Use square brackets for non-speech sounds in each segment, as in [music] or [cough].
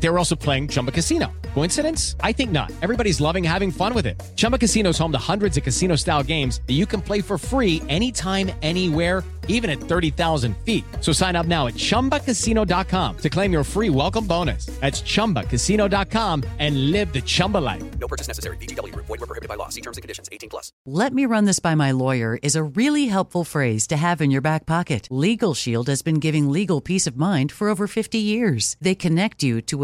They were also playing Chumba Casino. Coincidence? I think not. Everybody's loving having fun with it. Chumba Casino is home to hundreds of casino style games that you can play for free anytime, anywhere, even at 30,000 feet. So sign up now at chumbacasino.com to claim your free welcome bonus. That's chumbacasino.com and live the Chumba life. No purchase necessary. VGW Group. Void were prohibited by law. See terms and conditions. 18 plus. Let me run this by my lawyer is a really helpful phrase to have in your back pocket. Legal Shield has been giving legal peace of mind for over 50 years. They connect you to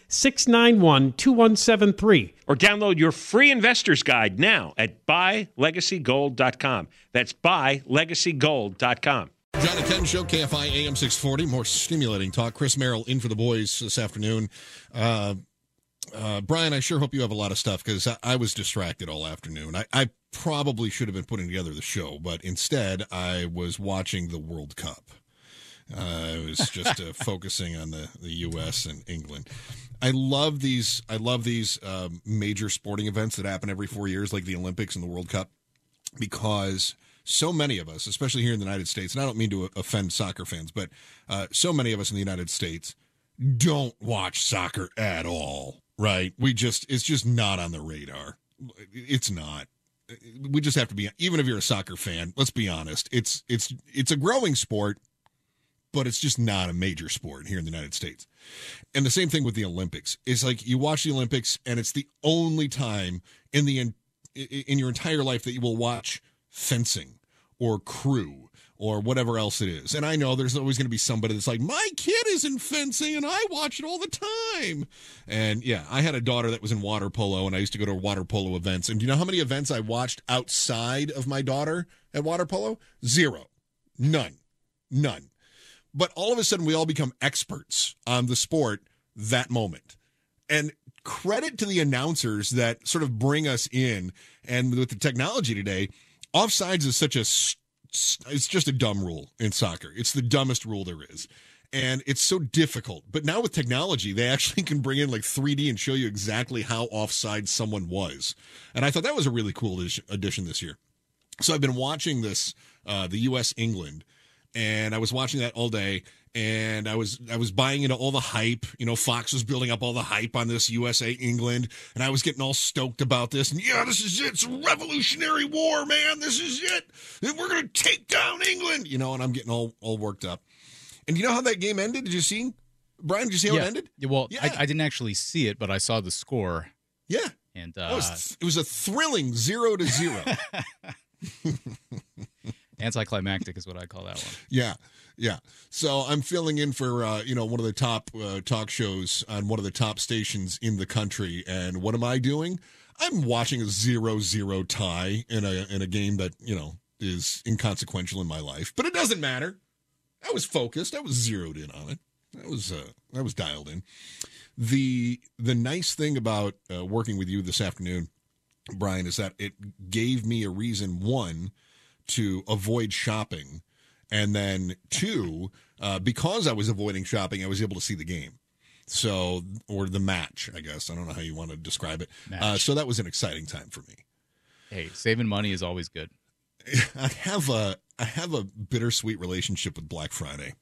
691 2173. Or download your free investor's guide now at buylegacygold.com. That's buylegacygold.com. John and Ken Show, KFI AM 640. More stimulating talk. Chris Merrill in for the boys this afternoon. Uh, uh, Brian, I sure hope you have a lot of stuff because I, I, was distracted all afternoon. I, I, probably should have been putting together the show, but instead I was watching the World Cup. Uh, I was just uh, focusing on the, the U.S. and England. I love these. I love these um, major sporting events that happen every four years, like the Olympics and the World Cup, because so many of us, especially here in the United States, and I don't mean to offend soccer fans, but uh, so many of us in the United States don't watch soccer at all right? We just it's just not on the radar. It's not. We just have to be even if you're a soccer fan, let's be honest. It's it's it's a growing sport, but it's just not a major sport here in the United States. And the same thing with the Olympics. It's like you watch the Olympics and it's the only time in the in your entire life that you will watch fencing or crew or whatever else it is. And I know there's always going to be somebody that's like, my kid is in fencing and I watch it all the time. And yeah, I had a daughter that was in water polo and I used to go to water polo events. And do you know how many events I watched outside of my daughter at water polo? Zero. None. None. But all of a sudden, we all become experts on the sport that moment. And credit to the announcers that sort of bring us in. And with the technology today, offsides is such a it's just a dumb rule in soccer. It's the dumbest rule there is. And it's so difficult. But now with technology, they actually [laughs] can bring in like 3D and show you exactly how offside someone was. And I thought that was a really cool addition this year. So I've been watching this, uh, the U.S. England, and I was watching that all day and I was I was buying into all the hype. You know, Fox was building up all the hype on this USA England, and I was getting all stoked about this. And yeah, this is it. It's a revolutionary war, man. This is it. We're gonna take down England. You know, and I'm getting all all worked up. And you know how that game ended? Did you see, Brian? Did you see how yeah. it ended? Well, yeah. I, I, didn't actually see it, but I saw the score. Yeah, and uh, it, was, it was a thrilling zero to zero. [laughs] [laughs] Anticlimactic is what I call that one. [laughs] Yeah. Yeah. So I'm filling in for uh, you know one of the top uh, talk shows on one of the top stations in the country, and what am I doing? I'm watching a zero-zero tie in a in a game that you know is inconsequential in my life, but it doesn't matter. I was focused. I was zeroed in on it. I was uh, I was dialed in. The the nice thing about uh, working with you this afternoon, Brian, is that it gave me a reason one to avoid shopping and then two, uh, because I was avoiding shopping, I was able to see the game. So, or the match, I guess. I don't know how you want to describe it. Uh, so that was an exciting time for me. Hey, saving money is always good. [laughs] I have a I have a bittersweet relationship with Black Friday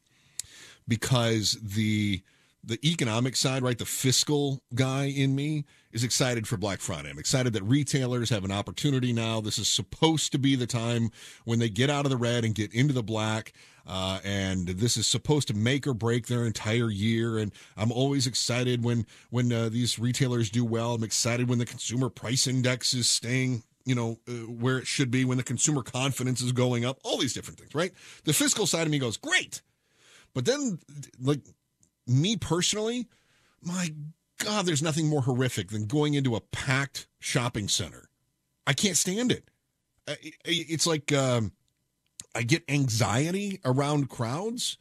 because the the economic side, right, the fiscal guy in me is excited for Black Friday. I'm excited that retailers have an opportunity now. This is supposed to be the time when they get out of the red and get into the black. Uh, and this is supposed to make or break their entire year. And I'm always excited when when uh, these retailers do well. I'm excited when the consumer price index is staying you know, uh, where it should be when the consumer confidence is going up, all these different things, right? The fiscal side of me goes, great. But then, like, me personally, my God, there's nothing more horrific than going into a packed shopping center. I can't stand it. I- It's like um, I get anxiety around crowds.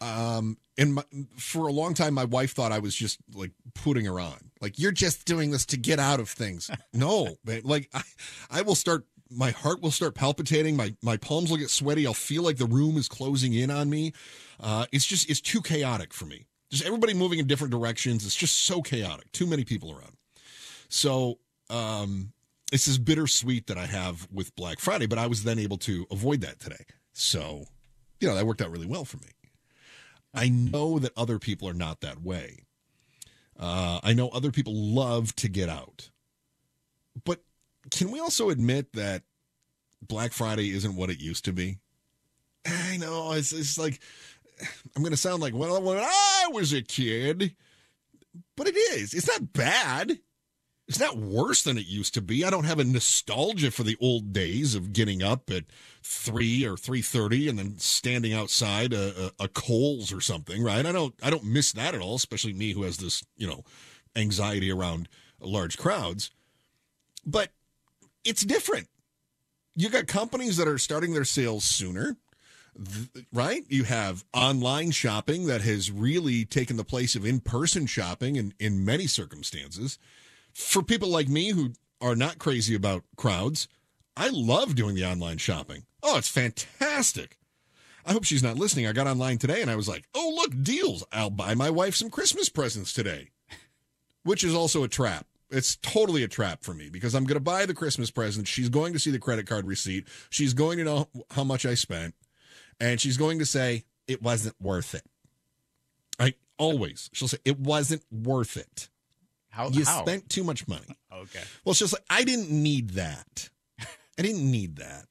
Um, and my, for a long time, my wife thought I was just like putting her on. Like, you're just doing this to get out of things. [laughs] No, man, like I, I will start, my heart will start palpitating. My, my palms will get sweaty. I'll feel like the room is closing in on me. Uh, it's just, it's too chaotic for me. Just everybody moving in different directions. It's just so chaotic. Too many people around. So, um, it's this bittersweet that I have with Black Friday, but I was then able to avoid that today. So, you know, that worked out really well for me. I know that other people are not that way. Uh, I know other people love to get out. But can we also admit that Black Friday isn't what it used to be? I know. It's, it's like, I'm going to sound like, well, when I was a kid, but it is. It's not bad. It's not worse than it used to be. I don't have a nostalgia for the old days of getting up at three or three thirty and then standing outside a, a, a Kohl's or something, right? I don't. I don't miss that at all. Especially me, who has this, you know, anxiety around large crowds. But it's different. You got companies that are starting their sales sooner right? You have online shopping that has really taken the place of in person shopping in, in many circumstances. For people like me who are not crazy about crowds, I love doing the online shopping. Oh, it's fantastic. I hope she's not listening. I got online today and I was like, oh, look, deals. I'll buy my wife some Christmas presents today, which is also a trap. It's totally a trap for me because I'm going to buy the Christmas present. She's going to see the credit card receipt. She's going to know how much I spent and she's going to say it wasn't worth it. I always she'll say it wasn't worth it. How? You how? spent too much money. [laughs] Okay. Well, just like I didn't need that. I didn't need that.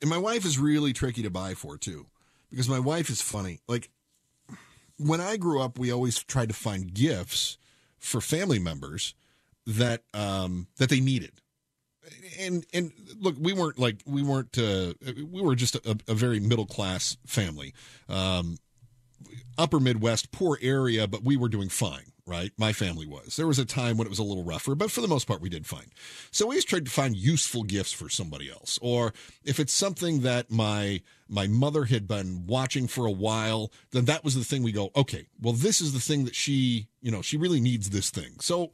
And my wife is really tricky to buy for too, because my wife is funny. Like when I grew up, we always tried to find gifts for family members that um, that they needed. And and look, we weren't like we weren't uh, we were just a, a very middle class family, um, upper Midwest, poor area, but we were doing fine, right? My family was. There was a time when it was a little rougher, but for the most part, we did fine. So we always tried to find useful gifts for somebody else, or if it's something that my my mother had been watching for a while, then that was the thing we go, okay, well, this is the thing that she, you know, she really needs this thing. So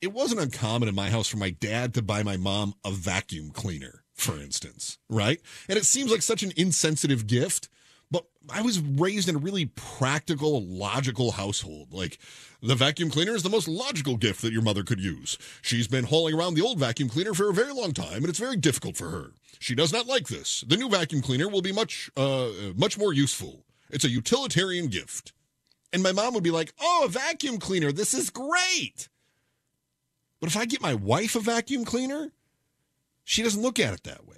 it wasn't uncommon in my house for my dad to buy my mom a vacuum cleaner, for instance, right? And it seems like such an insensitive gift, but I was raised in a really practical, logical household. Like, the vacuum cleaner is the most logical gift that your mother could use. She's been hauling around the old vacuum cleaner for a very long time, and it's very difficult for her. She does not like this. The new vacuum cleaner will be much, uh, much more useful. It's a utilitarian gift. And my mom would be like, "Oh, a vacuum cleaner! This is great." But if I get my wife a vacuum cleaner, she doesn't look at it that way.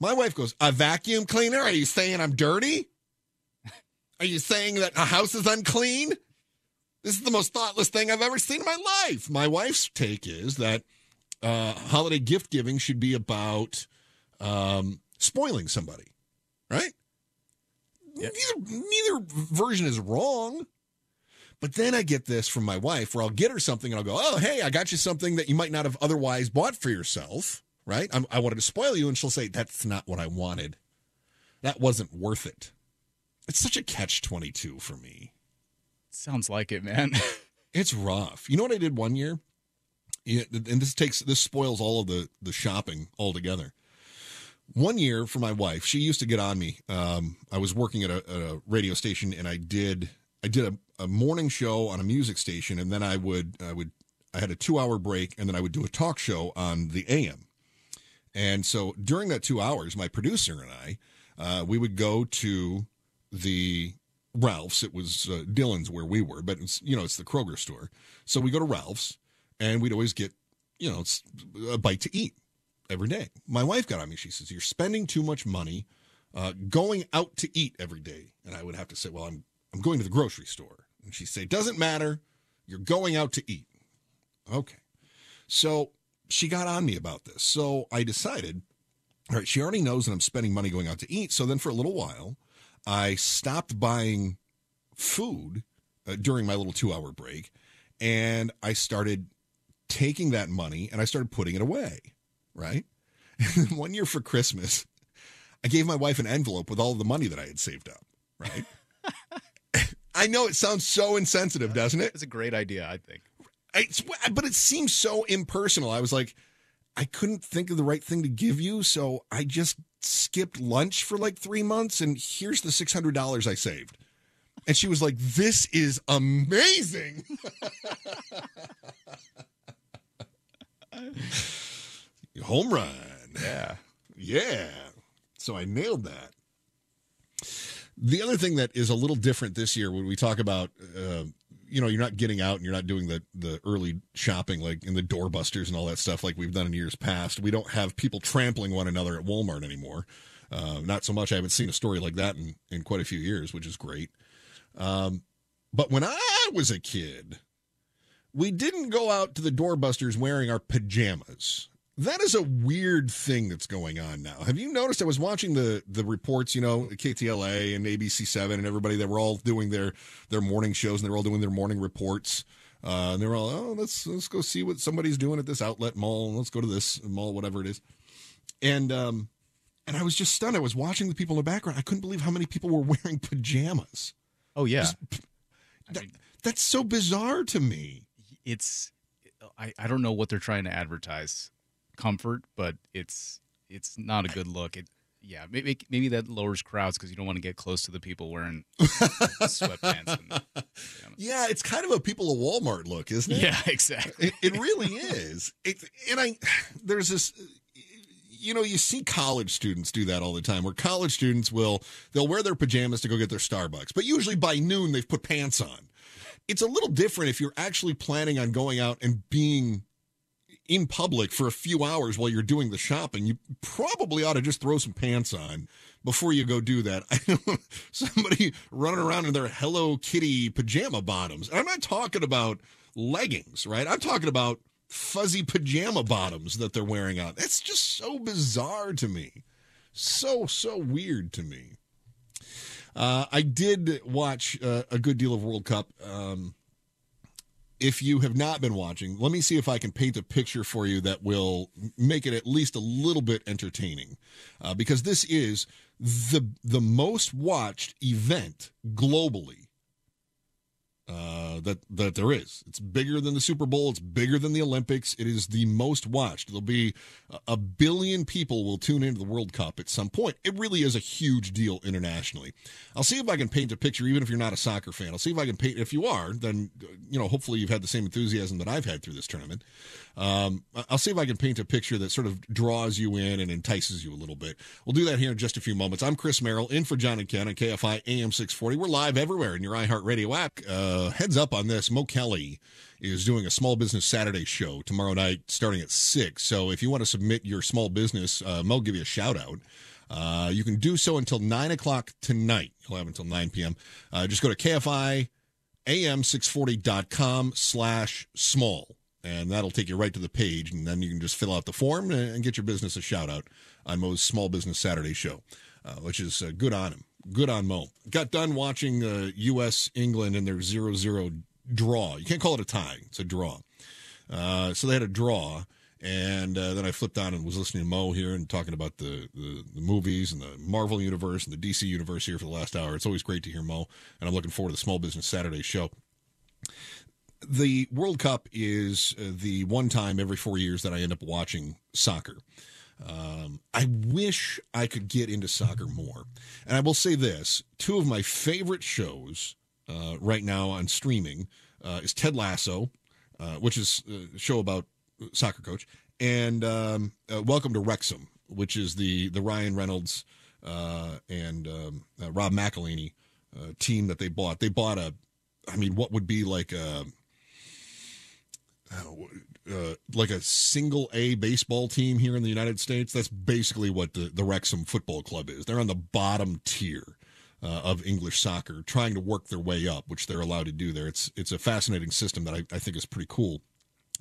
My wife goes, A vacuum cleaner? Are you saying I'm dirty? Are you saying that a house is unclean? This is the most thoughtless thing I've ever seen in my life. My wife's take is that uh, holiday gift giving should be about um, spoiling somebody, right? Neither, neither version is wrong. But then I get this from my wife where I'll get her something and I'll go, oh, hey, I got you something that you might not have otherwise bought for yourself, right? I'm, I wanted to spoil you. And she'll say, that's not what I wanted. That wasn't worth it. It's such a catch 22 for me. Sounds like it, man. [laughs] It's rough. You know what I did one year? Yeah, and this takes this spoils all of the the shopping altogether. One year for my wife, she used to get on me. Um, I was working at a, at a radio station, and I did I did a morning show on a music station, and then I would I would I had a two hour break, and then I would do a talk show on the AM. And so during that two hours, my producer and I, uh, we would go to the Ralph's. It was uh, Dillon's where we were, but it's you know it's the Kroger store. So we go to Ralph's, and we'd always get you know a bite to eat every day. My wife got on me. She says, "You're spending too much money uh, going out to eat every day." And I would have to say, "Well, I'm I'm going to the grocery store." And she'd say, "Doesn't matter. You're going out to eat." Okay. So she got on me about this. So I decided, all right, she already knows that I'm spending money going out to eat. So then for a little while, I stopped buying food uh, during my little two hour break and I started taking that money and I started putting it away. Right. [laughs] One year for Christmas, I gave my wife an envelope with all the money that I had saved up. Right. [laughs] I know it sounds so insensitive, doesn't it? It's a great idea, I think. It's, but it seems so impersonal. I was like, I couldn't think of the right thing to give you, so I just skipped lunch for like three months, and here's the six hundred dollars I saved. And she was like, "This is amazing." [laughs] Home run. Yeah. Yeah. So I nailed that. The other thing that is a little different this year when we talk about, uh, you know, you're not getting out and you're not doing the the early shopping like in the doorbusters and all that stuff like we've done in years past. We don't have people trampling one another at Walmart anymore. Uh, not so much. I haven't seen a story like that in in quite a few years, which is great. Um, but when I was a kid, we didn't go out to the doorbusters wearing our pajamas. That is a weird thing that's going on now. Have you noticed? I was watching the the reports, you know, KTLA and ABC Seven and everybody. They were all doing their their morning shows and they were all doing their morning reports. Uh, and they were all, oh, let's let's go see what somebody's doing at this outlet mall. Let's go to this mall, whatever it is. And um, and I was just stunned. I was watching the people in the background. I couldn't believe how many people were [laughs] wearing pajamas. Oh yeah. That, that's so bizarre to me. It's I, I don't know what they're trying to advertise comfort, but it's it's not a good look. It yeah, maybe maybe that lowers crowds because you don't want to get close to the people wearing [laughs] sweatpants. And, Yeah, it's kind of a people of Walmart look, isn't it? yeah, [laughs] exactly. It, it really is. It, and I, there's this, you know, you see college students do that all the time. Where college students will they'll wear their pajamas to go get their Starbucks, but usually by noon they've put pants on. It's a little different if you're actually planning on going out and being in public for a few hours while you're doing the shopping. You probably ought to just throw some pants on before you go do that. I [laughs] know somebody running around in their Hello Kitty pajama bottoms. And I'm not talking about leggings, right? I'm talking about fuzzy pajama bottoms that they're wearing out. It's just so bizarre to me. So, so weird to me. Uh, I did watch uh, a good deal of World Cup. Um, if you have not been watching, let me see if I can paint a picture for you that will make it at least a little bit entertaining, uh, because this is the the most watched event globally uh, that that there is. It's bigger than the Super Bowl. It's bigger than the Olympics. It is the most watched. There'll be a- billion people will tune into the World Cup at some point. It really is a huge deal internationally. I'll see if I can paint a picture, even if you're not a soccer fan. I'll see if I can paint. If you are, then you know hopefully you've had the same enthusiasm that I've had through this tournament. Um, I'll see if I can paint a picture that sort of draws you in and entices you a little bit. We'll do that here in just a few moments. I'm Chris Merrill, in for John and Ken on KFI AM 640. We're live everywhere in your iHeartRadio app. Uh, heads up on this, Mo Kelly is doing a small business Saturday show tomorrow night starting at 6. So if you want to submit your small business, uh, Mo will give you a shout out. Uh, you can do so until 9 o'clock tonight. You'll have until 9 p.m. Uh, just go to KFI am640.com slash small and that'll take you right to the page and then you can just fill out the form and get your business a shout out on mo's small business saturday show uh, which is uh, good on him good on mo got done watching uh, us england in their 0-0 draw you can't call it a tie it's a draw uh, so they had a draw and uh, then I flipped on and was listening to Mo here and talking about the, the, the movies and the Marvel universe and the DC universe here for the last hour. It's always great to hear Mo, and I'm looking forward to the Small Business Saturday show. The World Cup is uh, the one time every four years that I end up watching soccer. Um, I wish I could get into soccer more. And I will say this two of my favorite shows uh, right now on streaming uh, is Ted Lasso, uh, which is a show about soccer coach, and um, uh, Welcome to Wrexham, which is the the Ryan Reynolds uh, and um, uh, Rob McElhenney uh, team that they bought. They bought a, I mean, what would be like a. Uh, like a single A baseball team here in the United States. That's basically what the, the Wrexham Football Club is. They're on the bottom tier uh, of English soccer, trying to work their way up, which they're allowed to do there. It's it's a fascinating system that I, I think is pretty cool.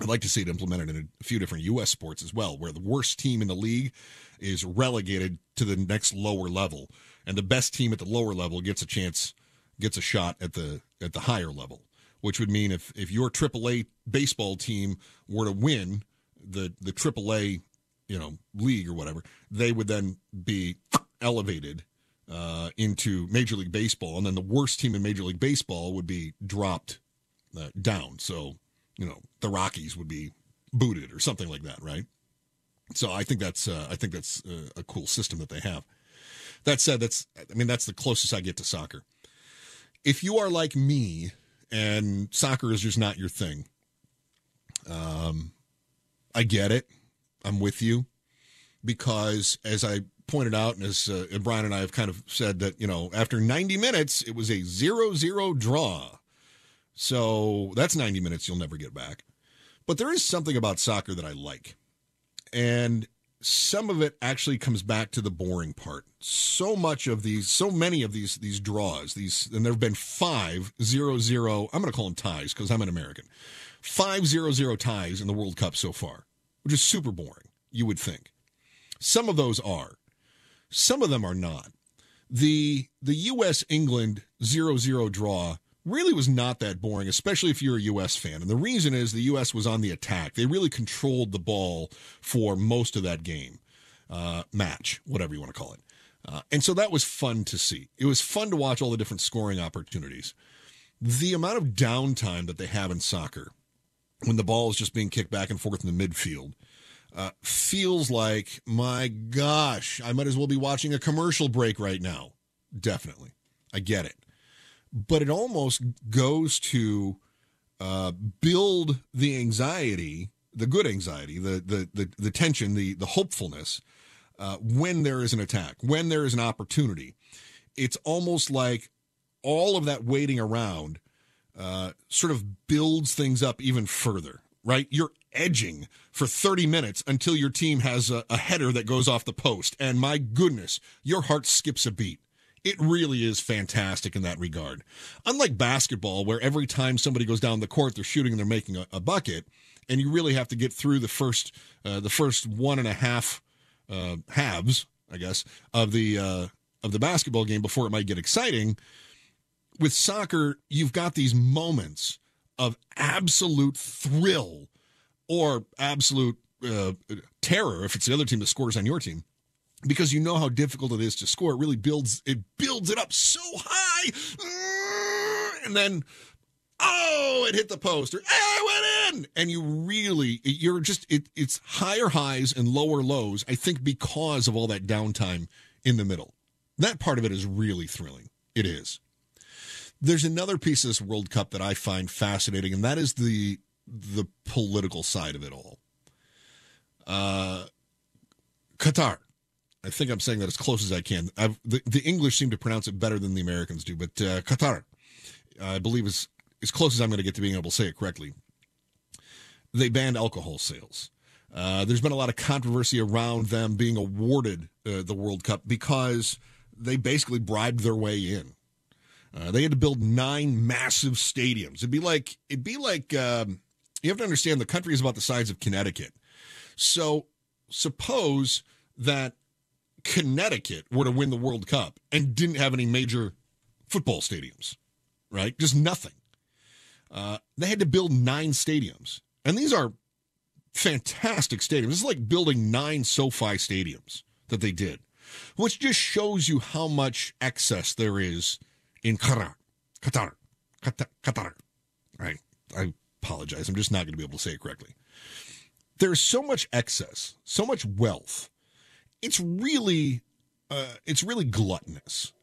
I'd like to see it implemented in a few different U.S. sports as well, where the worst team in the league is relegated to the next lower level, and the best team at the lower level gets a chance, gets a shot at the at the higher level. Which would mean if if your AAA baseball team were to win the the AAA, you know, league or whatever, they would then be elevated uh, into Major League Baseball, and then the worst team in Major League Baseball would be dropped uh, down. So you know the Rockies would be booted or something like that, right? So I think that's uh, I think that's uh, a cool system that they have. That said, that's I mean that's the closest I get to soccer. If you are like me and soccer is just not your thing, um, I get it. I'm with you because as I pointed out, and as uh, Brian and I have kind of said that you know after 90 minutes it was a zero-zero draw. So that's 90 minutes you'll never get back. But there is something about soccer that I like. And some of it actually comes back to the boring part. So much of these, so many of these these draws, these, and there have been five zero zero. I'm going to call them ties because I'm an American. Five zero zero ties in the World Cup so far, which is super boring. You would think. Some of those are, some of them are not. The the U.S. England zero zero draw really was not that boring, especially if you're a U.S. fan. And the reason is the U.S. was on the attack. They really controlled the ball for most of that game, uh, match, whatever you want to call it. Uh, and so that was fun to see. It was fun to watch all the different scoring opportunities. The amount of downtime that they have in soccer when the ball is just being kicked back and forth in the midfield uh, feels like, my gosh, I might as well be watching a commercial break right now. Definitely. I get it but it almost goes to uh, build the anxiety, the good anxiety, the the the, the tension, the the hopefulness uh, when there is an attack, when there is an opportunity. It's almost like all of that waiting around uh, sort of builds things up even further. Right, you're edging for 30 minutes until your team has a, a header that goes off the post, and my goodness, your heart skips a beat it really is fantastic in that regard. Unlike basketball, where every time somebody goes down the court, they're shooting and they're making a, a bucket, and you really have to get through the first uh, the first one and a half uh, halves, I guess, of the uh, of the basketball game before it might get exciting. With soccer, you've got these moments of absolute thrill or absolute uh, terror if it's the other team that scores on your team because you know how difficult it is to score. It really builds it builds it up so high, and then oh, it hit the post or oh, it went in, and you really you're just it, it's higher highs and lower lows. I think because of all that downtime in the middle, that part of it is really thrilling. It is. There's another piece of this World Cup that I find fascinating, and that is the the political side of it all. Uh, Qatar I think I'm saying that as close as I can. The, the, English seem to pronounce it better than the Americans do, but uh, Qatar, I believe, is as close as I'm going to get to being able to say it correctly. They banned alcohol sales. Uh, there's been a lot of controversy around them being awarded uh, the World Cup because they basically bribed their way in. Uh, they had to build nine massive stadiums. It'd be like it'd be like um, you have to understand the country is about the size of Connecticut. So suppose that Connecticut were to win the World Cup and didn't have any major football stadiums, right? Just nothing. Uh, they had to build nine stadiums. And these are fantastic stadiums. It's like building nine SoFi stadiums that they did, which just shows you how much excess there is in Qatar. Qatar. Qatar. Qatar. Right. I apologize. I'm just not going to be able to say it correctly. There's so much excess, so much wealth it's really uh, it's really gluttonous.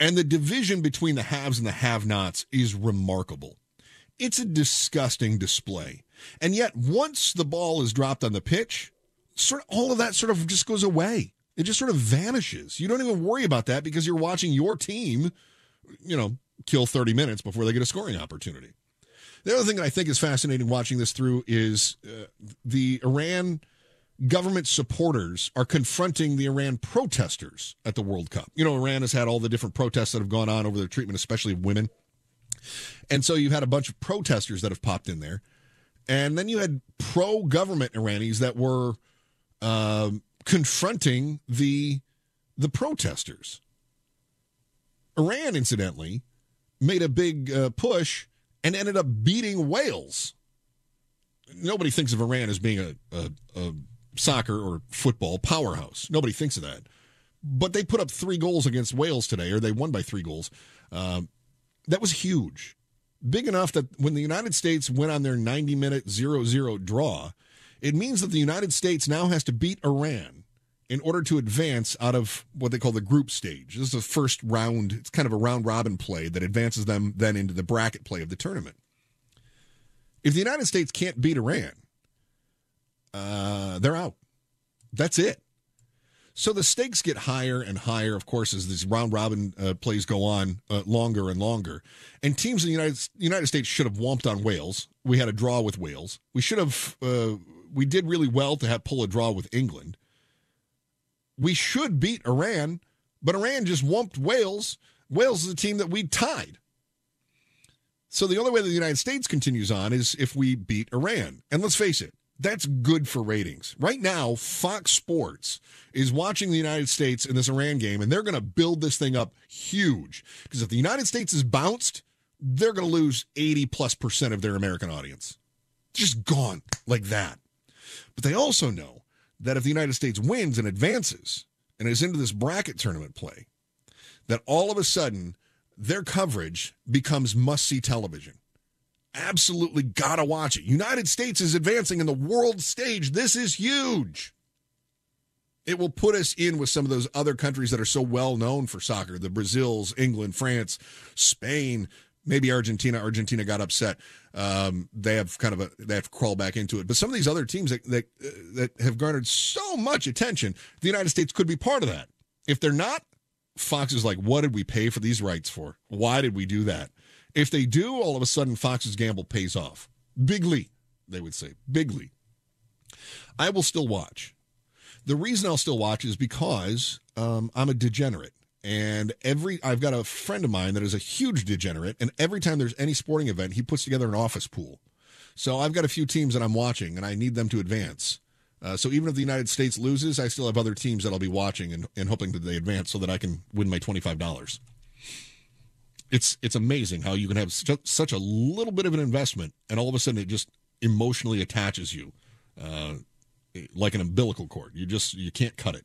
And the division between the haves and the have nots is remarkable. It's a disgusting display. And yet, once the ball is dropped on the pitch, sort of all of that sort of just goes away. It just sort of vanishes. You don't even worry about that because you're watching your team, you know, kill 30 minutes before they get a scoring opportunity. The other thing that I think is fascinating watching this through is uh, the Iran government supporters are confronting the Iran protesters at the World Cup. You know, Iran has had all the different protests that have gone on over their treatment, especially of women. And so you've had a bunch of protesters that have popped in there. And then you had pro government Iranis that were um, confronting the the protesters. Iran, incidentally, made a big uh, push and ended up beating Wales. Nobody thinks of Iran as being a, a, a soccer or football powerhouse. Nobody thinks of that. But they put up three goals against Wales today, or they won by three goals. Um, that was huge. Big enough that when the United States went on their 90 minute 0 0 draw, it means that the United States now has to beat Iran in order to advance out of what they call the group stage. This is the first round, it's kind of a round robin play that advances them then into the bracket play of the tournament. If the United States can't beat Iran, uh, they're out. That's it. So the stakes get higher and higher, of course, as these round robin uh, plays go on uh, longer and longer. And teams in the United, United States should have whomped on Wales. We had a draw with Wales. We should have, uh, we did really well to have pull a draw with England. We should beat Iran, but Iran just whomped Wales. Wales is a team that we tied. So the only way that the United States continues on is if we beat Iran. And let's face it, that's good for ratings. Right now, Fox Sports is watching the United States in this Iran game, and they're going to build this thing up huge. Because if the United States is bounced, they're going to lose 80 plus percent of their American audience. Just gone like that. But they also know that if the United States wins and advances and is into this bracket tournament play, that all of a sudden their coverage becomes must see television absolutely gotta watch it. United States is advancing in the world stage. This is huge. It will put us in with some of those other countries that are so well known for soccer the Brazils, England, France, Spain, maybe Argentina. Argentina got upset. Um, they have kind of a they have to crawl back into it. But some of these other teams that that, uh, that have garnered so much attention, the United States could be part of that. If they're not, Fox is like, what did we pay for these rights for? Why did we do that? If they do, all of a sudden Fox's gamble pays off. Bigly, they would say. Bigly. I will still watch. The reason I'll still watch is because um, I'm a degenerate. And every I've got a friend of mine that is a huge degenerate, and every time there's any sporting event, he puts together an office pool. So I've got a few teams that I'm watching, and I need them to advance. Uh, so even if the United States loses, I still have other teams that I'll be watching and, and hoping that they advance so that I can win my twenty five dollars it's it's amazing how you can have such, such a little bit of an investment and all of a sudden it just emotionally attaches you uh, like an umbilical cord you just you can't cut it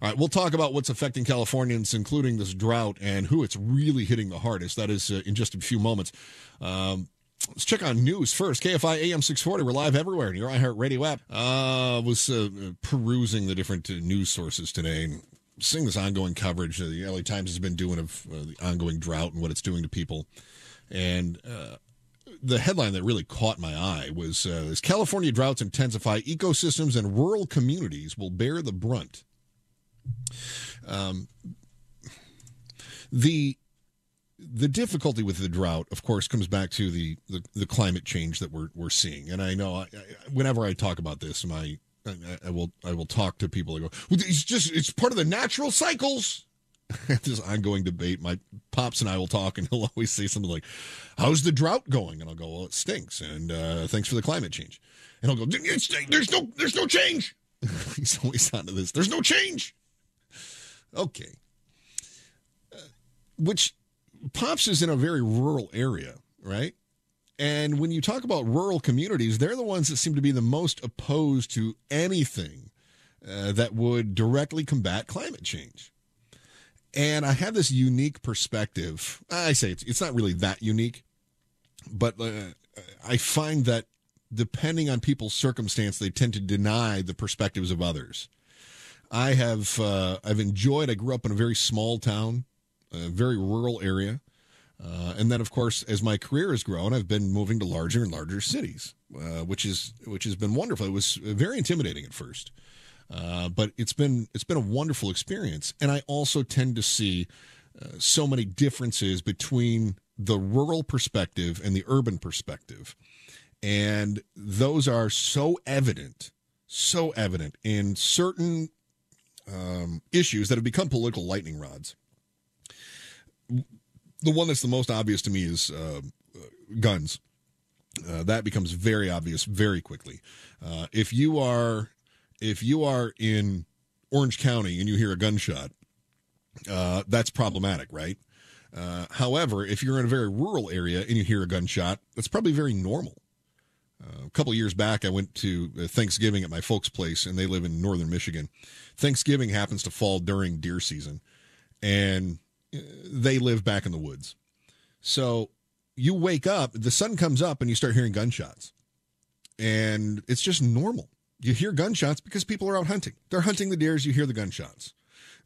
all right we'll talk about what's affecting californians including this drought and who it's really hitting the hardest that is uh, in just a few moments um, Let's check on news first. KFI AM 640. We're live everywhere in your iHeartRadio app. Uh, was uh, perusing the different uh, news sources today and seeing this ongoing coverage the LA Times has been doing of uh, the ongoing drought and what it's doing to people. And uh, the headline that really caught my eye was uh, as California droughts intensify, ecosystems and rural communities will bear the brunt. Um, the the difficulty with the drought, of course, comes back to the, the, the climate change that we're we're seeing. And I know I, I, whenever I talk about this, my I, will I will talk to people that go, well, it's just it's part of the natural cycles. [laughs] this ongoing debate. My pops and I will talk, and he'll [laughs] always say something like, "How's the drought going?" And I'll go, "Well, it stinks." And uh, thanks for the climate change. And he'll go, "There's no there's no change." [laughs] He's always onto this. There's no change. Okay. Uh, which pops is in a very rural area, right? And when you talk about rural communities, they're the ones that seem to be the most opposed to anything uh, that would directly combat climate change. And I have this unique perspective. I say it's, it's not really that unique, but uh, I find that depending on people's circumstance, they tend to deny the perspectives of others. I have uh, I've enjoyed. I grew up in a very small town a very rural area. Uh, and then, of course, as my career has grown, I've been moving to larger and larger cities, uh, which is which has been wonderful. It was very intimidating at first, uh, but it's been it's been a wonderful experience. And I also tend to see uh, so many differences between the rural perspective and the urban perspective, and those are so evident, so evident in certain um, issues that have become political lightning rods the one that's the most obvious to me is uh, guns. Uh, that becomes very obvious very quickly. Uh, if you are if you are in Orange County and you hear a gunshot, uh, that's problematic, right? Uh, however, if you're in a very rural area and you hear a gunshot, that's probably very normal. Uh, a couple years back, I went to Thanksgiving at my folks' place, and they live in northern Michigan. Thanksgiving happens to fall during deer season, and they live back in the woods. So you wake up, the sun comes up, and you start hearing gunshots. And it's just normal. You hear gunshots because people are out hunting. They're hunting the deers, you hear the gunshots.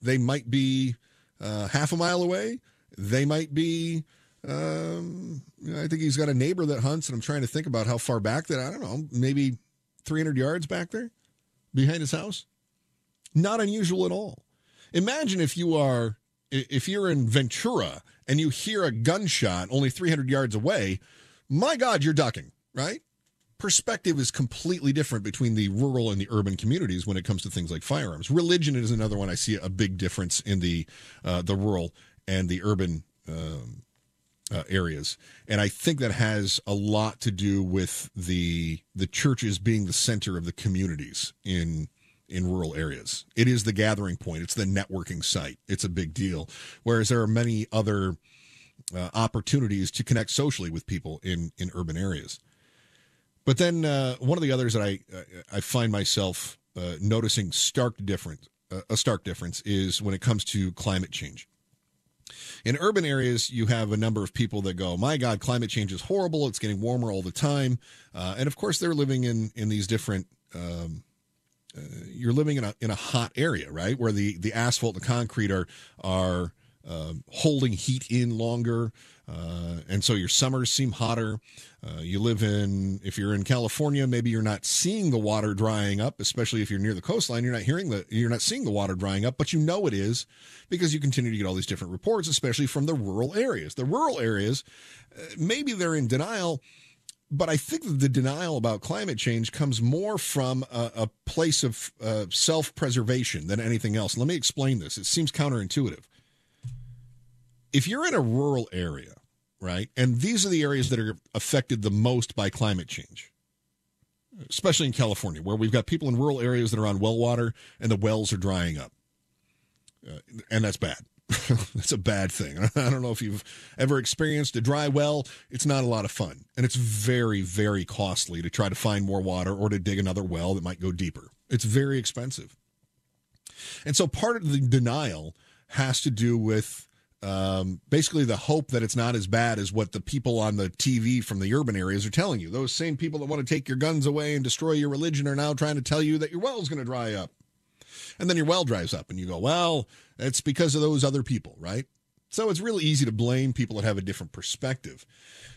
They might be uh, half a mile away. They might be, um, I think he's got a neighbor that hunts, and I'm trying to think about how far back that, I don't know, maybe 300 yards back there behind his house. Not unusual at all. Imagine if you are if you're in Ventura and you hear a gunshot only 300 yards away, my God, you're ducking, right? Perspective is completely different between the rural and the urban communities when it comes to things like firearms. Religion is another one I see a big difference in the uh, the rural and the urban um, uh, areas, and I think that has a lot to do with the the churches being the center of the communities in in rural areas. It is the gathering point, it's the networking site. It's a big deal. Whereas there are many other uh, opportunities to connect socially with people in, in urban areas. But then uh, one of the others that I, I find myself uh, noticing stark difference, uh, a stark difference is when it comes to climate change. In urban areas, you have a number of people that go, "My God, climate change is horrible. It's getting warmer all the time," uh, and of course, they're living in in these different um, uh, you're living in a in a hot area, right? Where the the asphalt and the concrete are are um, holding heat in longer, uh, and so your summers seem hotter. Uh, you live in if you're in California, maybe you're not seeing the water drying up, especially if you're near the coastline. You're not hearing the you're not seeing the water drying up, but you know it is because you continue to get all these different reports, especially from the rural areas. The rural areas, uh, maybe they're in denial but I think that the denial about climate change comes more from a, a place of uh, self preservation than anything else. Let me explain this. It seems counterintuitive. If you're in a rural area, right, and these are the areas that are affected the most by climate change, especially in California, where we've got people in rural areas that are on well water and the wells are drying up. Uh, and that's bad. [laughs] That's a bad thing. [laughs] I don't know if you've ever experienced a dry well. It's not a lot of fun. And it's very, very costly to try to find more water or to dig another well that might go deeper. It's very expensive. And so part of the denial has to do with um, basically the hope that it's not as bad as what the people on the TV from the urban areas are telling you. Those same people that want to take your guns away and destroy your religion are now trying to tell you that your well is going to dry up. And then your well dries up, and you go, well, it's because of those other people, right? So it's really easy to blame people that have a different perspective.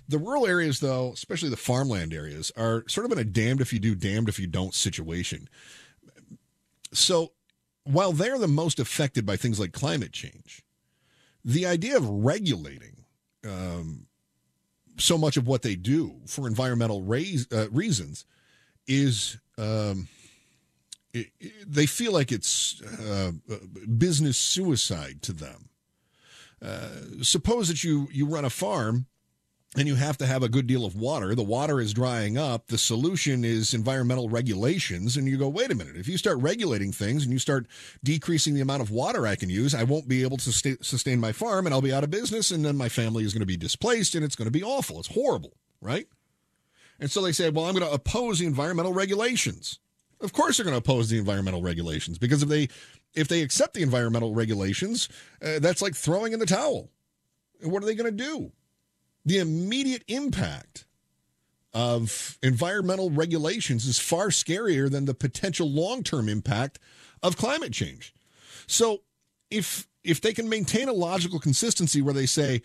The rural areas, though, especially the farmland areas, are sort of in a damned if you do, damned if you don't situation. So while they're the most affected by things like climate change, the idea of regulating um, so much of what they do for environmental raise, uh, reasons is um, they feel like it's uh, business suicide to them. Uh, suppose that you you run a farm and you have to have a good deal of water. The water is drying up. The solution is environmental regulations. And you go, wait a minute. If you start regulating things and you start decreasing the amount of water I can use, I won't be able to sustain my farm and I'll be out of business. And then my family is going to be displaced and it's going to be awful. It's horrible, right? And so they say, well, I'm going to oppose the environmental regulations. Of course, they're going to oppose the environmental regulations because if they if they accept the environmental regulations, uh, that's like throwing in the towel. What are they going to do? The immediate impact of environmental regulations is far scarier than the potential long term impact of climate change. So if if they can maintain a logical consistency where they say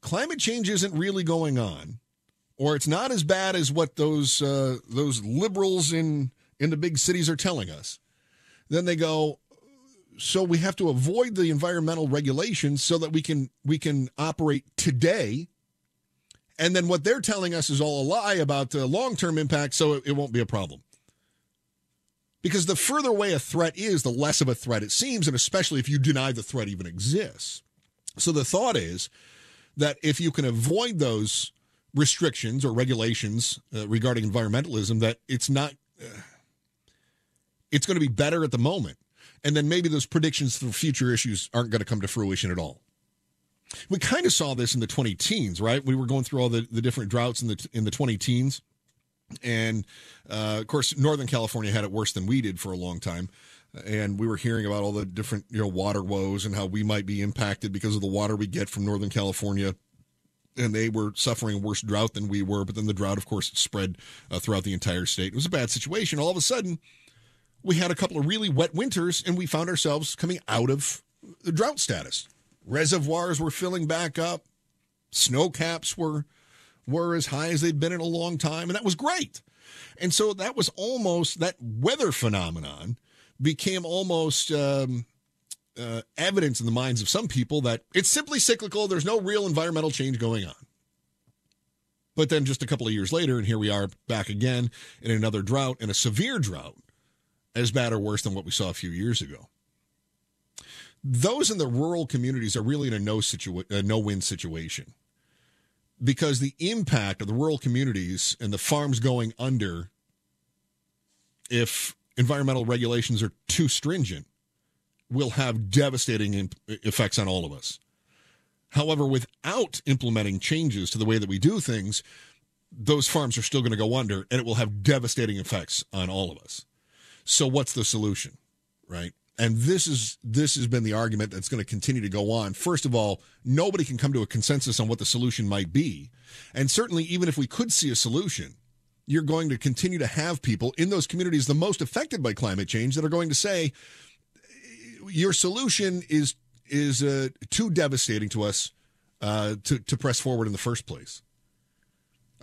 climate change isn't really going on, or it's not as bad as what those uh, those liberals in in the big cities are telling us, then they go. So we have to avoid the environmental regulations so that we can we can operate today. And then what they're telling us is all a lie about the long term impact, so it, it won't be a problem. Because the further away a threat is, the less of a threat it seems, and especially if you deny the threat even exists. So the thought is that if you can avoid those restrictions or regulations uh, regarding environmentalism, that it's not, uh, it's going to be better at the moment. And then maybe those predictions for future issues aren't going to come to fruition at all. We kind of saw this in the 20 teens, right? We were going through all the, the different droughts in the in the 20 teens. And uh, of course, Northern California had it worse than we did for a long time. And we were hearing about all the different, you know, water woes and how we might be impacted because of the water we get from Northern California. And they were suffering a worse drought than we were. But then the drought, of course, spread uh, throughout the entire state. It was a bad situation. All of a sudden, we had a couple of really wet winters and we found ourselves coming out of the drought status. Reservoirs were filling back up. Snow caps were were as high as they'd been in a long time, and that was great. And so that was almost that weather phenomenon became almost um, uh, evidence in the minds of some people that it's simply cyclical. There's no real environmental change going on. But then just a couple of years later, and here we are back again in another drought and a severe drought, as bad or worse than what we saw a few years ago. Those in the rural communities are really in a no situa- no win situation because the impact of the rural communities and the farms going under if environmental regulations are too stringent will have devastating effects on all of us. However, without implementing changes to the way that we do things, those farms are still going to go under and it will have devastating effects on all of us. So what's the solution, right? and this is this has been the argument that's going to continue to go on first of all nobody can come to a consensus on what the solution might be and certainly even if we could see a solution you're going to continue to have people in those communities the most affected by climate change that are going to say your solution is is uh, too devastating to us uh, to to press forward in the first place.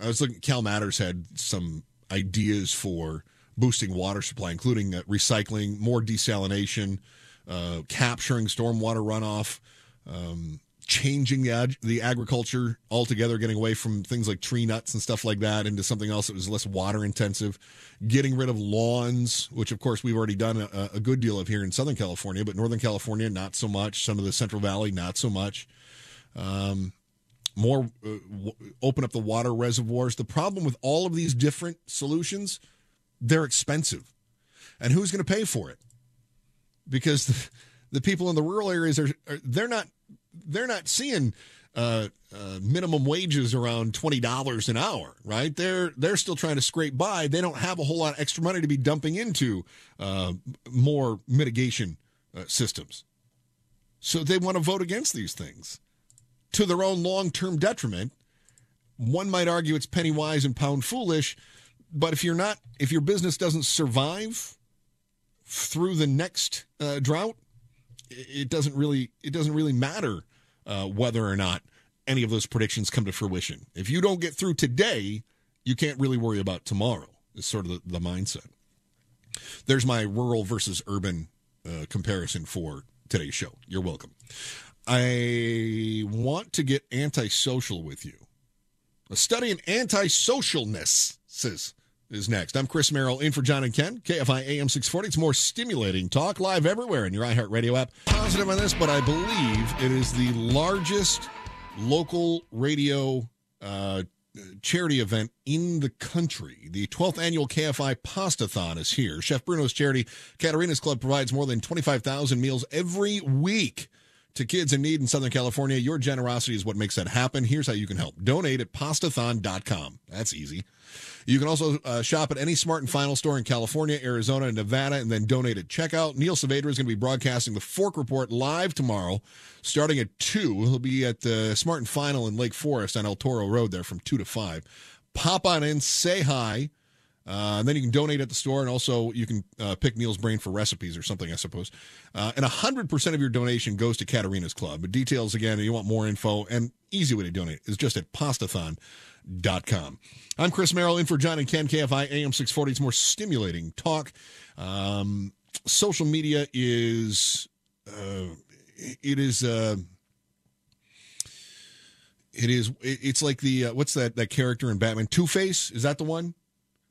I was looking. Cal Matters had some ideas for boosting water supply, including uh, recycling, more desalination, uh, capturing stormwater runoff, um, changing the, ag- the agriculture altogether, getting away from things like tree nuts and stuff like that into something else that was less water intensive, getting rid of lawns, which of course we've already done a, a good deal of here in Southern California, but Northern California, not so much. Some of the Central Valley, not so much. Um, more uh, w- open up the water reservoirs. The problem with all of these different solutions – they're expensive. And who's going to pay for it? Because the, the, people in the rural areas are, are they're not they're not seeing uh, uh, minimum wages around twenty dollars an hour, right? They're they're still trying to scrape by. They don't have a whole lot of extra money to be dumping into uh, more mitigation uh, systems, so they want to vote against these things to their own long term detriment. One might argue it's penny wise and pound foolish but if you're not, if your business doesn't survive through the next uh, drought, it doesn't really it doesn't really matter uh, whether or not any of those predictions come to fruition. If you don't get through today, you can't really worry about tomorrow. Is sort of the, the mindset. There's my rural versus urban uh, comparison for today's show. You're welcome. I want to get antisocial with you. A study in antisocialness is next. I'm Chris Merrill in for John and Ken, KFI AM 640. It's more stimulating talk live everywhere in your iHeartRadio app. Positive on this, but I believe it is the largest local radio uh, charity event in the country. The 12th annual KFI Pastathon is here. Chef Bruno's charity, Caterina's Club, provides more than 25,000 meals every week to kids in need in Southern California. Your generosity is what makes that happen. Here's how you can help. Donate at pastathon.com. That's easy. You can also uh, shop at any Smart and Final store in California, Arizona, and Nevada, and then donate at checkout. Neil Saavedra is going to be broadcasting the Fork Report live tomorrow, starting at 2. He'll be at the Smart and Final in Lake Forest on El Toro Road there from 2 to 5. Pop on in, say hi. Uh, and then you can donate at the store, and also you can uh, pick Neil's brain for recipes or something, I suppose. Uh, and 100% of your donation goes to Caterina's Club. But details, again, if you want more info, and easy way to donate is just at pastathon.com. I'm Chris Merrill, in for John and Ken, KFI AM 640. It's more stimulating talk. Um, social media is, uh, it is, uh, it is, it's like the, uh, what's that, that character in Batman? Two Face? Is that the one?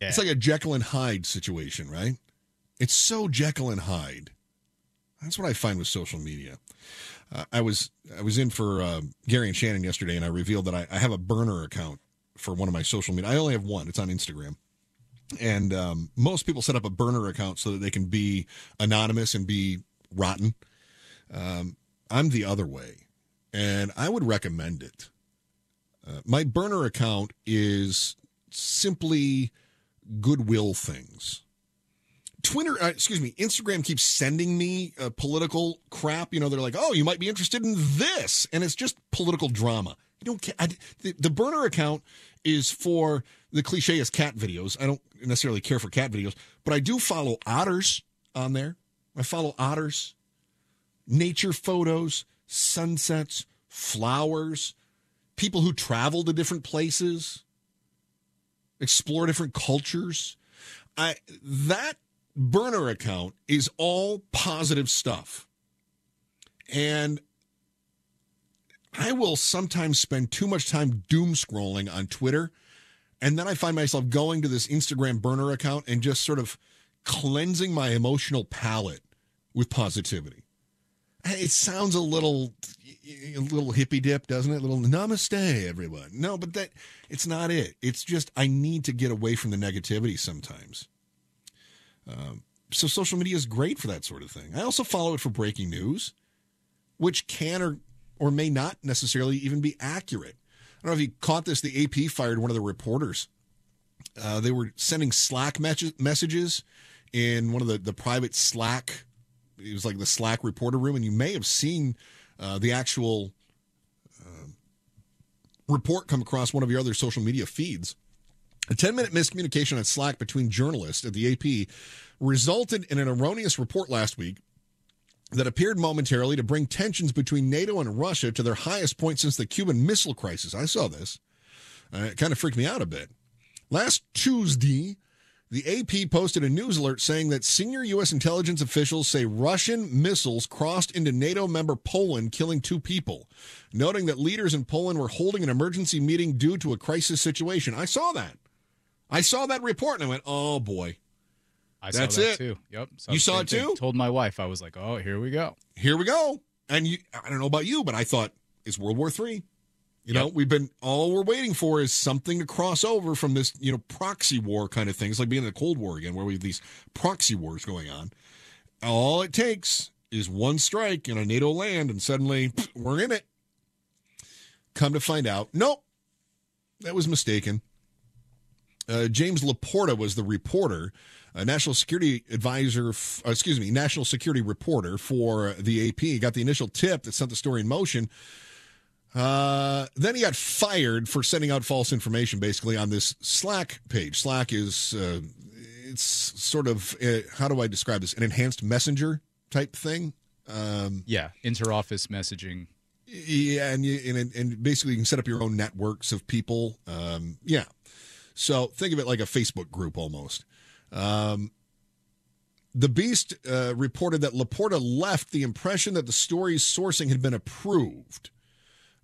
Yeah. It's like a Jekyll and Hyde situation, right? It's so Jekyll and Hyde. That's what I find with social media. Uh, I was I was in for uh, Gary and Shannon yesterday, and I revealed that I, I, have a burner account for one of my social media. I only have one. It's on Instagram, and um, most people set up a burner account so that they can be anonymous and be rotten. Um, I'm the other way, and I would recommend it. Uh, my burner account is simply goodwill things. Twitter, uh, excuse me, Instagram keeps sending me uh, political crap. You know, they're like, "Oh, you might be interested in this," and it's just political drama. You don't care. I, the, the burner account is for the clicheist cat videos. I don't necessarily care for cat videos, but I do follow otters on there. I follow otters, nature photos, sunsets, flowers, people who travel to different places, explore different cultures. I that burner account is all positive stuff. And I will sometimes spend too much time doom scrolling on Twitter. And then I find myself going to this Instagram burner account and just sort of cleansing my emotional palate with positivity. It sounds a little a little hippy dip, doesn't it? A little namaste, everyone. No, but that it's not it. It's just I need to get away from the negativity sometimes. Um, so social media is great for that sort of thing. I also follow it for breaking news, which can or or may not necessarily even be accurate. I don't know if you caught this. The AP fired one of the reporters. Uh, they were sending Slack messages in one of the, the private Slack it was like the Slack reporter room, and you may have seen uh, the actual uh, report come across one of your other social media feeds. A 10 minute miscommunication on Slack between journalists at the AP resulted in an erroneous report last week that appeared momentarily to bring tensions between NATO and Russia to their highest point since the Cuban Missile Crisis. I saw this. Uh, it kind of freaked me out a bit. Last Tuesday, the AP posted a news alert saying that senior U.S. intelligence officials say Russian missiles crossed into NATO member Poland, killing two people, noting that leaders in Poland were holding an emergency meeting due to a crisis situation. I saw that. I saw that report and I went, oh boy. I That's saw that it. too. Yep. You saw it thing. too? Told my wife. I was like, oh, here we go. Here we go. And you, I don't know about you, but I thought it's World War Three. You know, we've been all we're waiting for is something to cross over from this, you know, proxy war kind of thing. It's like being in the Cold War again, where we have these proxy wars going on. All it takes is one strike in a NATO land, and suddenly we're in it. Come to find out, nope, that was mistaken. Uh, James Laporta was the reporter, a national security advisor, f- uh, excuse me, national security reporter for the AP. He got the initial tip that sent the story in motion. Uh, then he got fired for sending out false information, basically on this Slack page. Slack is uh, it's sort of uh, how do I describe this? An enhanced messenger type thing. Um, Yeah. Interoffice messaging. yeah, and you and, and basically you can set up your own networks of people. Um, yeah, so think of it like a Facebook group almost. Um, the Beast uh, reported that Laporta left the impression that the story's sourcing had been approved.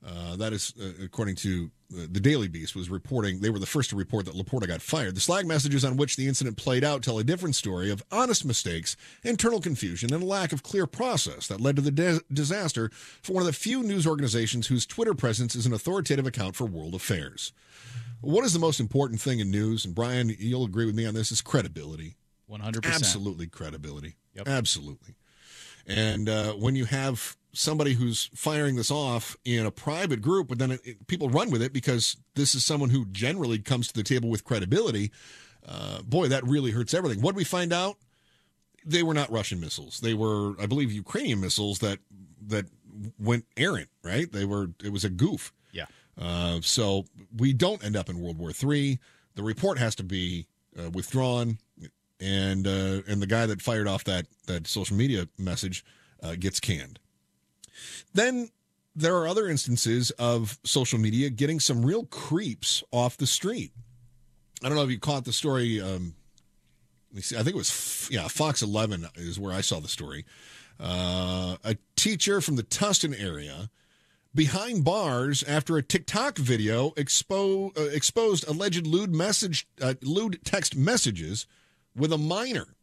Uh, that is, uh, according to the Daily Beast, was reporting they were the first to report that Laporta got fired. The Slack messages on which the incident played out tell a different story of honest mistakes, internal confusion, and a lack of clear process that led to the dis- disaster for one of the few news organizations whose Twitter presence is an authoritative account for world affairs. What is the most important thing in news? And Brian, you'll agree with me on this: is credibility. 100%. Absolutely credibility. Yep. Absolutely. And uh, when you have somebody who's firing this off in a private group, but then it, it- people run with it because this is someone who generally comes to the table with credibility, uh, boy, that really hurts everything. What did we find out? They were not Russian missiles. They were, I believe, Ukrainian missiles that that went errant. Right? They were. It was a goof. Yeah. Uh, so we don't end up in World War III. The report has to be uh, withdrawn, and uh, and the guy that fired off that that social media message uh, gets canned. Then there are other instances of social media getting some real creeps off the street. I don't know if you caught the story. Um, let me see. I think it was yeah, Fox 11 is where I saw the story. Uh, a teacher from the Tustin area behind bars after a TikTok video expo- uh, exposed alleged lewd message, uh, lewd text messages with a minor.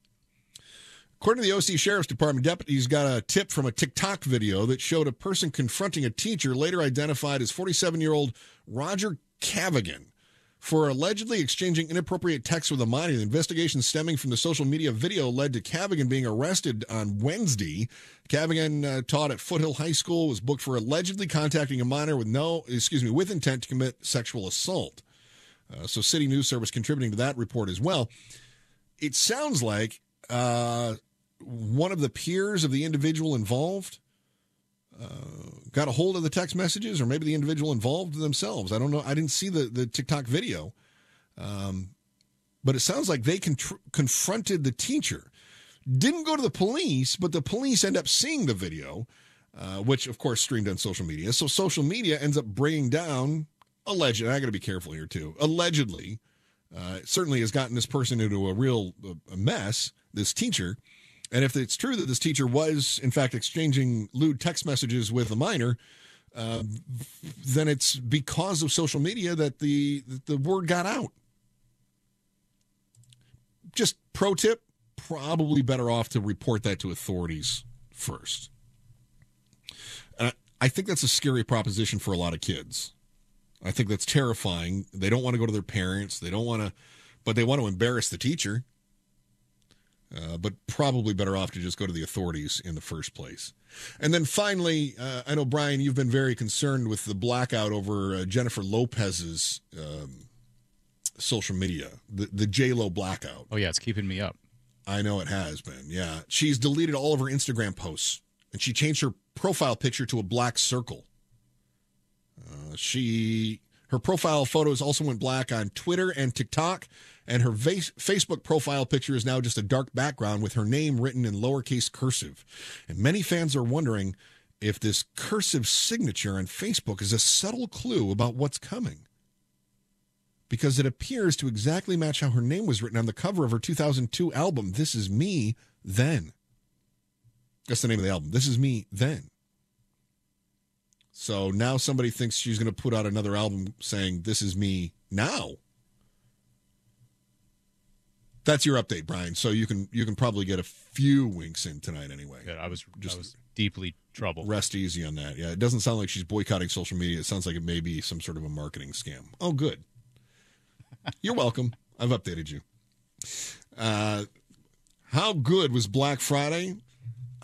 According to the OC Sheriff's Department, deputies got a tip from a TikTok video that showed a person confronting a teacher, later identified as 47 year old Roger Cavigan, for allegedly exchanging inappropriate texts with a minor. The investigation stemming from the social media video led to Cavigan being arrested on Wednesday. Cavigan uh, taught at Foothill High School, was booked for allegedly contacting a minor with no, excuse me, with intent to commit sexual assault. Uh, so, City News Service contributing to that report as well. It sounds like uh, one of the peers of the individual involved uh, got a hold of the text messages, or maybe the individual involved themselves. I don't know. I didn't see the the TikTok video, um, but it sounds like they con- confronted the teacher. Didn't go to the police, but the police end up seeing the video, uh, which of course streamed on social media. So social media ends up bringing down alleged. I got to be careful here too. Allegedly, uh, certainly has gotten this person into a real a mess. This teacher. And if it's true that this teacher was, in fact, exchanging lewd text messages with a minor, uh, then it's because of social media that the that the word got out. Just pro tip: probably better off to report that to authorities first. I think that's a scary proposition for a lot of kids. I think that's terrifying. They don't want to go to their parents. They don't want to, but they want to embarrass the teacher. Uh, but probably better off to just go to the authorities in the first place. And then finally, uh, I know Brian, you've been very concerned with the blackout over uh, Jennifer Lopez's um, social media, the the J Lo blackout. Oh yeah, it's keeping me up. I know it has been. Yeah, she's deleted all of her Instagram posts, and she changed her profile picture to a black circle. Uh, she her profile photos also went black on Twitter and TikTok and her face- Facebook profile picture is now just a dark background with her name written in lowercase cursive. And many fans are wondering if this cursive signature on Facebook is a subtle clue about what's coming. Because it appears to exactly match how her name was written on the cover of her 2002 album, This Is Me Then. That's the name of the album. This Is Me Then. So now somebody thinks she's going to put out another album saying, This Is Me Now that's your update, Brian. So you can you can probably get a few winks in tonight anyway. Yeah, I was just I was deeply troubled. Rest easy on that. Yeah, it doesn't sound like she's boycotting social media. It sounds like it may be some sort of a marketing scam. Oh, good. [laughs] You're welcome. I've updated you. Uh, how good was Black Friday?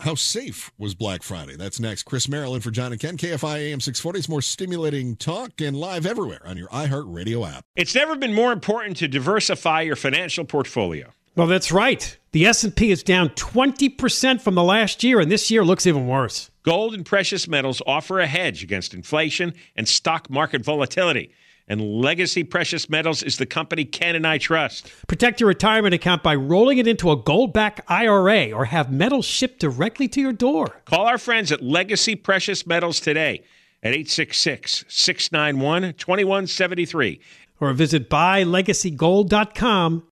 How safe was Black Friday? That's next. Chris Merrill in for John and Ken, KFI AM 640. It's more stimulating talk and live everywhere on your iHeartRadio app. It's never been more important to diversify your financial portfolio. Well, that's right. The S&P is down 20% from the last year, and this year looks even worse. Gold and precious metals offer a hedge against inflation and stock market volatility and Legacy Precious Metals is the company Ken and I trust. Protect your retirement account by rolling it into a gold backed IRA or have metals shipped directly to your door. Call our friends at Legacy Precious Metals today at 866 691 2173 or visit buylegacygold.com.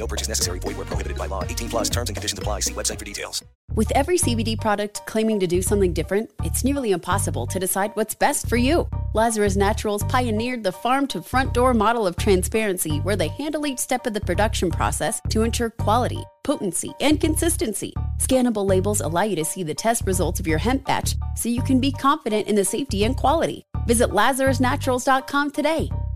No purchase necessary. Void where prohibited by law. 18 plus terms and conditions apply. See website for details. With every CBD product claiming to do something different, it's nearly impossible to decide what's best for you. Lazarus Naturals pioneered the farm to front door model of transparency where they handle each step of the production process to ensure quality, potency, and consistency. Scannable labels allow you to see the test results of your hemp batch so you can be confident in the safety and quality. Visit LazarusNaturals.com today.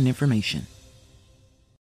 important information.